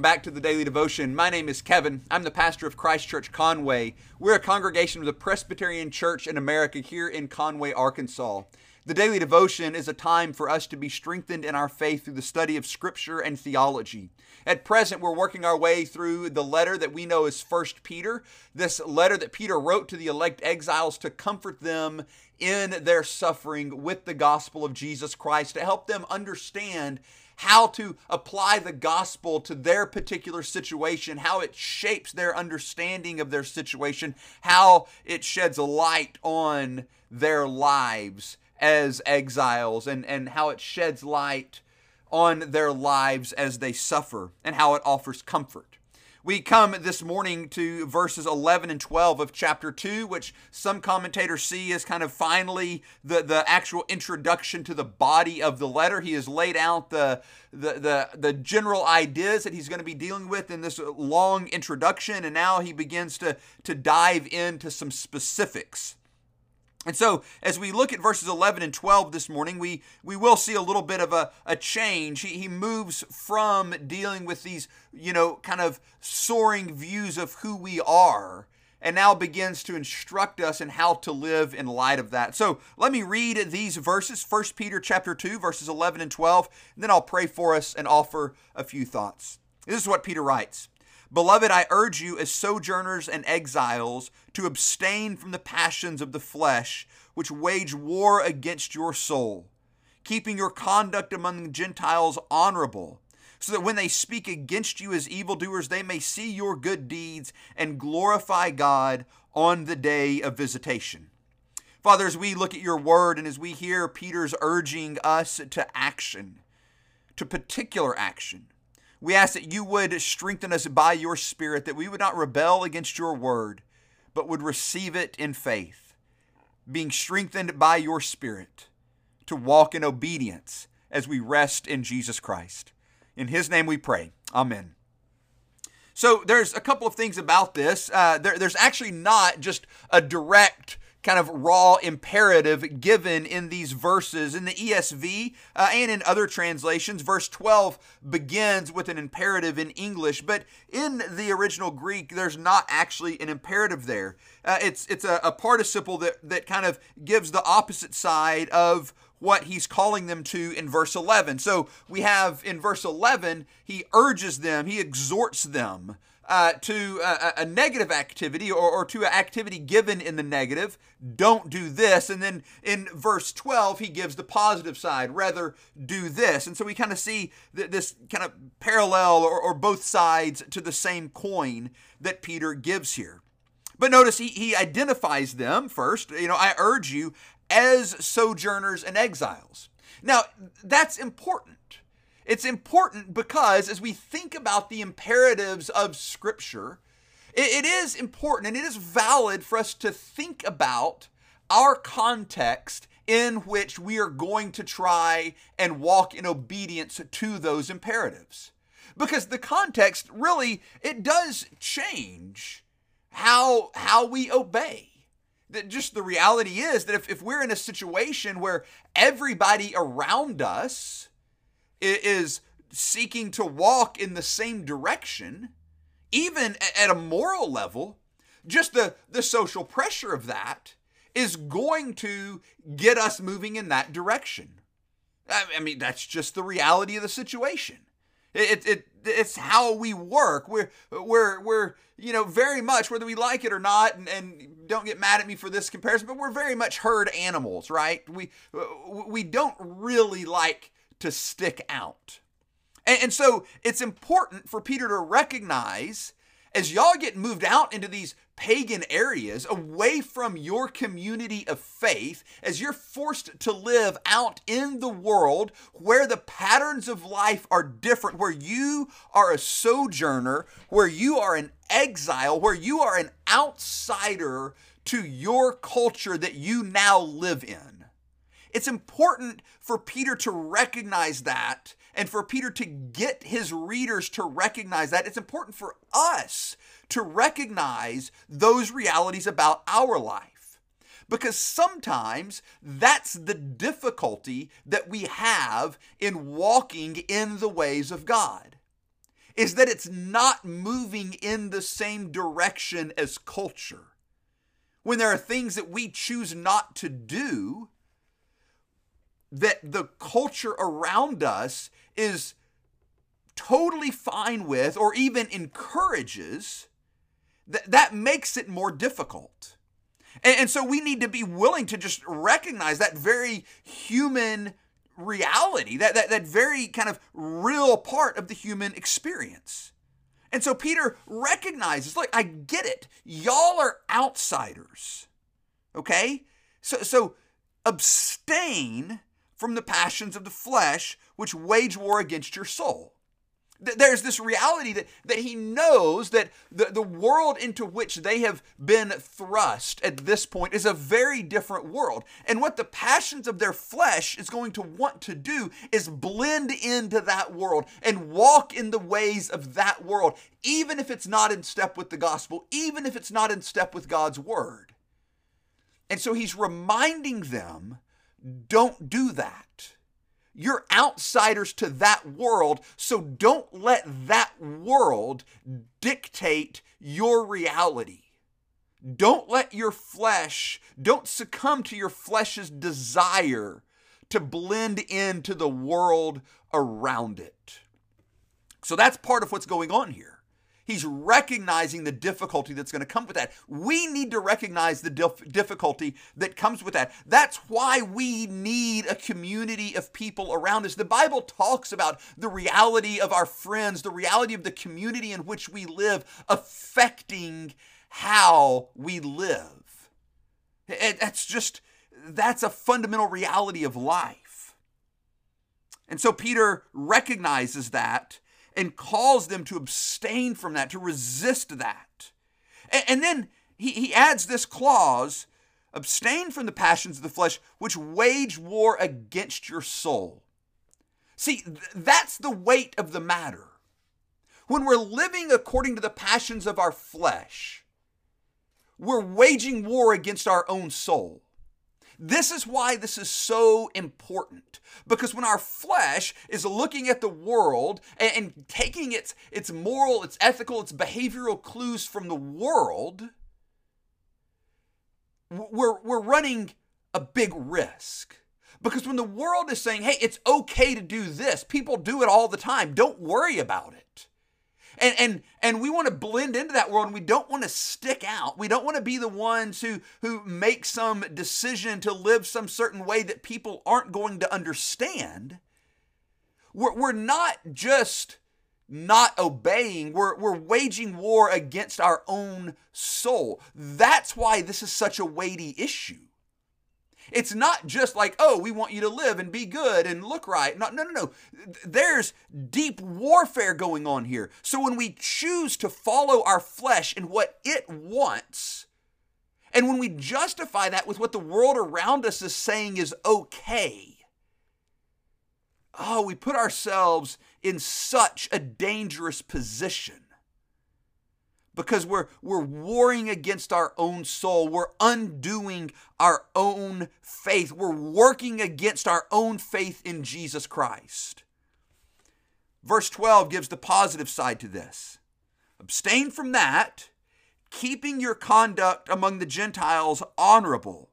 Welcome back to the Daily Devotion. My name is Kevin. I'm the pastor of Christ Church Conway. We're a congregation of the Presbyterian Church in America here in Conway, Arkansas. The Daily Devotion is a time for us to be strengthened in our faith through the study of Scripture and theology. At present, we're working our way through the letter that we know as First Peter, this letter that Peter wrote to the elect exiles to comfort them in their suffering with the gospel of Jesus Christ, to help them understand how to apply the gospel to their particular situation, how it shapes their understanding of their situation, how it sheds a light on their lives as exiles, and, and how it sheds light on their lives as they suffer, and how it offers comfort. We come this morning to verses 11 and 12 of chapter 2, which some commentators see as kind of finally the, the actual introduction to the body of the letter. He has laid out the, the, the, the general ideas that he's going to be dealing with in this long introduction, and now he begins to, to dive into some specifics. And so, as we look at verses 11 and 12 this morning, we, we will see a little bit of a, a change. He, he moves from dealing with these, you know, kind of soaring views of who we are and now begins to instruct us in how to live in light of that. So let me read these verses, 1 Peter chapter 2, verses 11 and 12, and then I'll pray for us and offer a few thoughts. This is what Peter writes. Beloved, I urge you as sojourners and exiles to abstain from the passions of the flesh, which wage war against your soul, keeping your conduct among the Gentiles honorable, so that when they speak against you as evildoers, they may see your good deeds and glorify God on the day of visitation. Father, as we look at your word and as we hear Peter's urging us to action, to particular action, we ask that you would strengthen us by your Spirit, that we would not rebel against your word, but would receive it in faith, being strengthened by your Spirit to walk in obedience as we rest in Jesus Christ. In his name we pray. Amen. So there's a couple of things about this. Uh, there, there's actually not just a direct kind of raw imperative given in these verses. In the ESV uh, and in other translations, verse 12 begins with an imperative in English, but in the original Greek, there's not actually an imperative there. Uh, it's it's a, a participle that, that kind of gives the opposite side of what he's calling them to in verse 11. So we have in verse 11, he urges them, he exhorts them uh, to a, a, negative activity or, or to an activity given in the negative, don't do this. And then in verse 12, he gives the positive side, rather do this. And so we kind of see th- this kind of parallel or, or both sides to the same coin that Peter gives here. But notice he, he identifies them first. You know, I urge you as sojourners and exiles. Now, that's important it's important because as we think about the imperatives of Scripture, it, it is important and it is valid for us to think about our context in which we are going to try and walk in obedience to those imperatives. Because the context really it does change how how we obey that just the reality is that if, if we're in a situation where everybody around us is seeking to walk in the same direction, even at a moral level, just the, the social pressure of that is going to get us moving in that direction. I mean, that's just the reality of the situation. It, it, it's how we work. We're, we're, we're, you know, very much, whether we like it or not, and, and don't get mad at me for this comparison, but we're very much herd animals, right? We, we don't really like to stick out. And, and so it's important for Peter to recognize as y'all get moved out into these pagan areas away from your community of faith, as you're forced to live out in the world where the patterns of life are different, where you are a sojourner, where you are an exile, where you are an outsider to your culture that you now live in. It's important for Peter to recognize that and for Peter to get his readers to recognize that. It's important for us to recognize those realities about our life. Because sometimes that's the difficulty that we have in walking in the ways of God is that it's not moving in the same direction as culture. When there are things that we choose not to do, that the culture around us is totally fine with or even encourages, that, that makes it more difficult. And, and so we need to be willing to just recognize that very human reality, that, that, that very kind of real part of the human experience. And so Peter recognizes, look, I get it. Y'all are outsiders. Okay? So so abstain from the passions of the flesh which wage war against your soul there's this reality that, that he knows that the, the world into which they have been thrust at this point is a very different world. And what the passions of their flesh is going to want to do is blend into that world and walk in the ways of that world, even if it's not in step with the gospel, even if it's not in step with God's word. And so he's reminding them don't do that. You're outsiders to that world, so don't let that world dictate your reality. Don't let your flesh, don't succumb to your flesh's desire to blend into the world around it. So that's part of what's going on here. He's recognizing the difficulty that's going to come with that. We need to recognize the dif- difficulty that comes with that. That's why we need a community of people around us. The Bible talks about the reality of our friends, the reality of the community in which we live affecting how we live. That's just, that's a fundamental reality of life. And so Peter recognizes that and calls them to abstain from that, to resist that. And, and then he, he adds this clause abstain from the passions of the flesh which wage war against your soul. See, that's the weight of the matter. When we're living according to the passions of our flesh, we're waging war against our own soul. This is why this is so important. Because when our flesh is looking at the world and, and taking its, its moral, its ethical, its behavioral clues from the world, we're, we're running a big risk. Because when the world is saying, hey, it's okay to do this, people do it all the time, don't worry about it and and and we want to blend into that world and we don't want to stick out. We don't want to be the ones who who make some decision to live some certain way that people aren't going to understand. We're, we're not just not obeying. We're, we're waging war against our own soul. That's why this is such a weighty issue it's not just like, oh, we want you to live and be good and look right. No, no, no, no. There's deep warfare going on here. So when we choose to follow our flesh and what it wants, and when we justify that with what the world around us is saying is okay, oh, we put ourselves in such a dangerous position because we're we're warring against our own soul. We're undoing our own faith. We're working against our own faith in Jesus Christ. Verse 12 gives the positive side to this. Abstain from that keeping your conduct among the gentiles honorable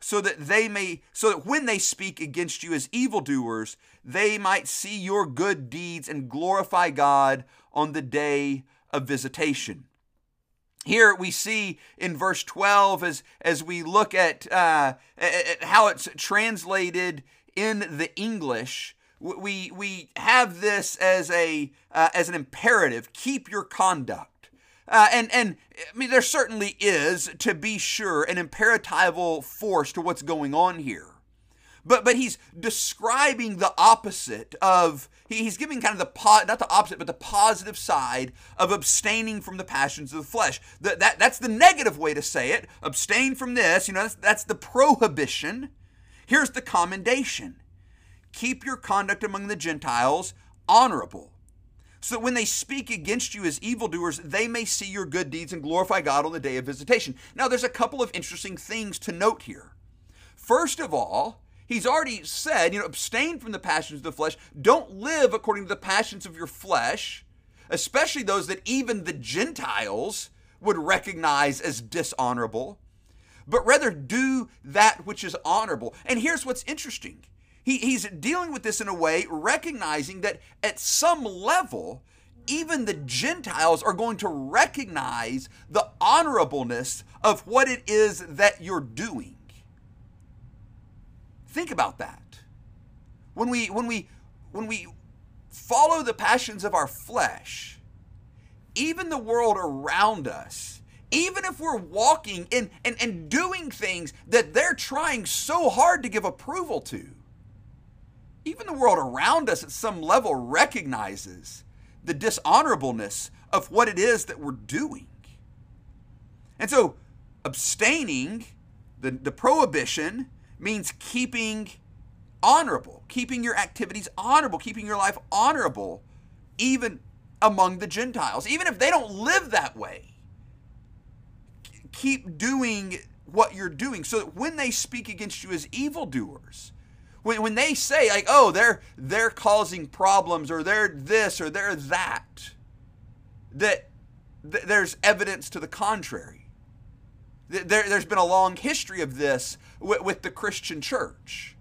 so that they may so that when they speak against you as evildoers they might see your good deeds and glorify God on the day of visitation. Here we see in verse 12 as, as we look at, uh, at how it's translated in the English, we, we have this as, a, uh, as an imperative keep your conduct. Uh, and and I mean there certainly is to be sure an imperatival force to what's going on here. But but he's describing the opposite of he's giving kind of the po- not the opposite but the positive side of abstaining from the passions of the flesh. That, that that's the negative way to say it. Abstain from this, you know, that's, that's the prohibition. Here's the commendation. Keep your conduct among the Gentiles honorable so that when they speak against you as evildoers, they may see your good deeds and glorify God on the day of visitation. Now, there's a couple of interesting things to note here. First of all, He's already said, you know, abstain from the passions of the flesh. Don't live according to the passions of your flesh. especially those that even the Gentiles would recognize as dishonorable, but rather do that which is honorable. And here's what's interesting he, he's dealing with this in a way, recognizing that at some level, even the Gentiles are going to recognize the honorableness of what it is that you're doing. Think about that. When we when we when we follow the passions of our flesh, even the world around us, even if we're walking in and, and doing things that they're trying so hard to give approval to, even the world around us at some level recognizes the dishonorableness of what it is that we're doing. And so, abstaining, the, the prohibition, means keeping honorable, keeping your activities honorable, keeping your life honorable, even among the Gentiles, even if they don't live that way. Keep doing what you're doing so that when they speak against you as evildoers, when, when they say like, oh, they're they're causing problems or they're this or they're that, that th- there's evidence to the contrary. There, there's been a long history of this with, with the Christian church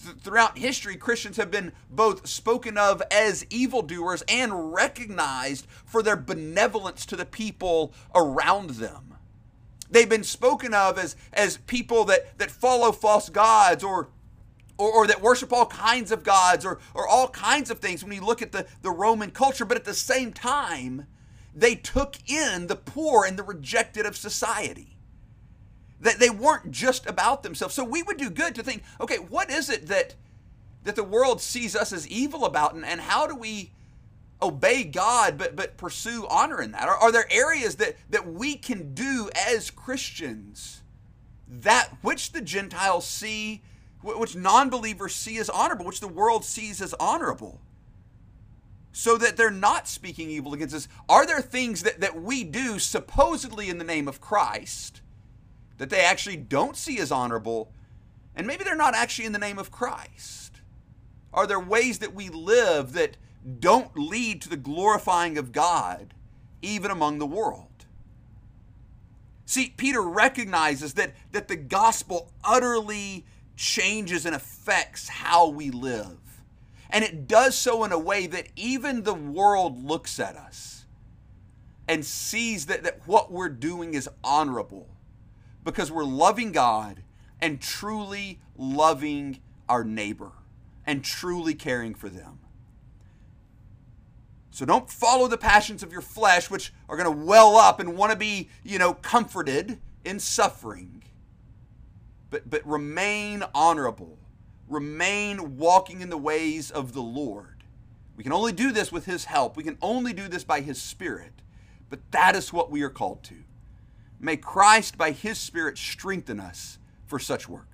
throughout history, Christians have been both spoken of as evildoers and recognized for their benevolence to the people around them. They've been spoken of as, as people that, that follow false gods or, or, or that worship all kinds of gods or, or all kinds of things when you look at the, the Roman culture, but at the same time, they took in the poor and the rejected of society. That they weren't just about themselves. So we would do good to think, okay, what is it that that the world sees us as evil about, and, and how do we obey God but but pursue honor in that? Are, are there areas that that we can do as Christians that which the Gentiles see, which non-believers see as honorable, which the world sees as honorable? so that they're not speaking evil against us? Are there things that, that we do supposedly in the name of Christ that they actually don't see as honorable, and maybe they're not actually in the name of Christ? Are there ways that we live that don't lead to the glorifying of God, even among the world? See, Peter recognizes that, that the gospel utterly changes and affects how we live. And it does so in a way that even the world looks at us and sees that, that what we're doing is honorable because we're loving God and truly loving our neighbor and truly caring for them. So don't follow the passions of your flesh, which are going to well up and want to be, you know, comforted in suffering. But, but remain honorable. Remain walking in the ways of the Lord. We can only do this with His help. We can only do this by His Spirit. But that is what we are called to. May Christ, by His Spirit, strengthen us for such work.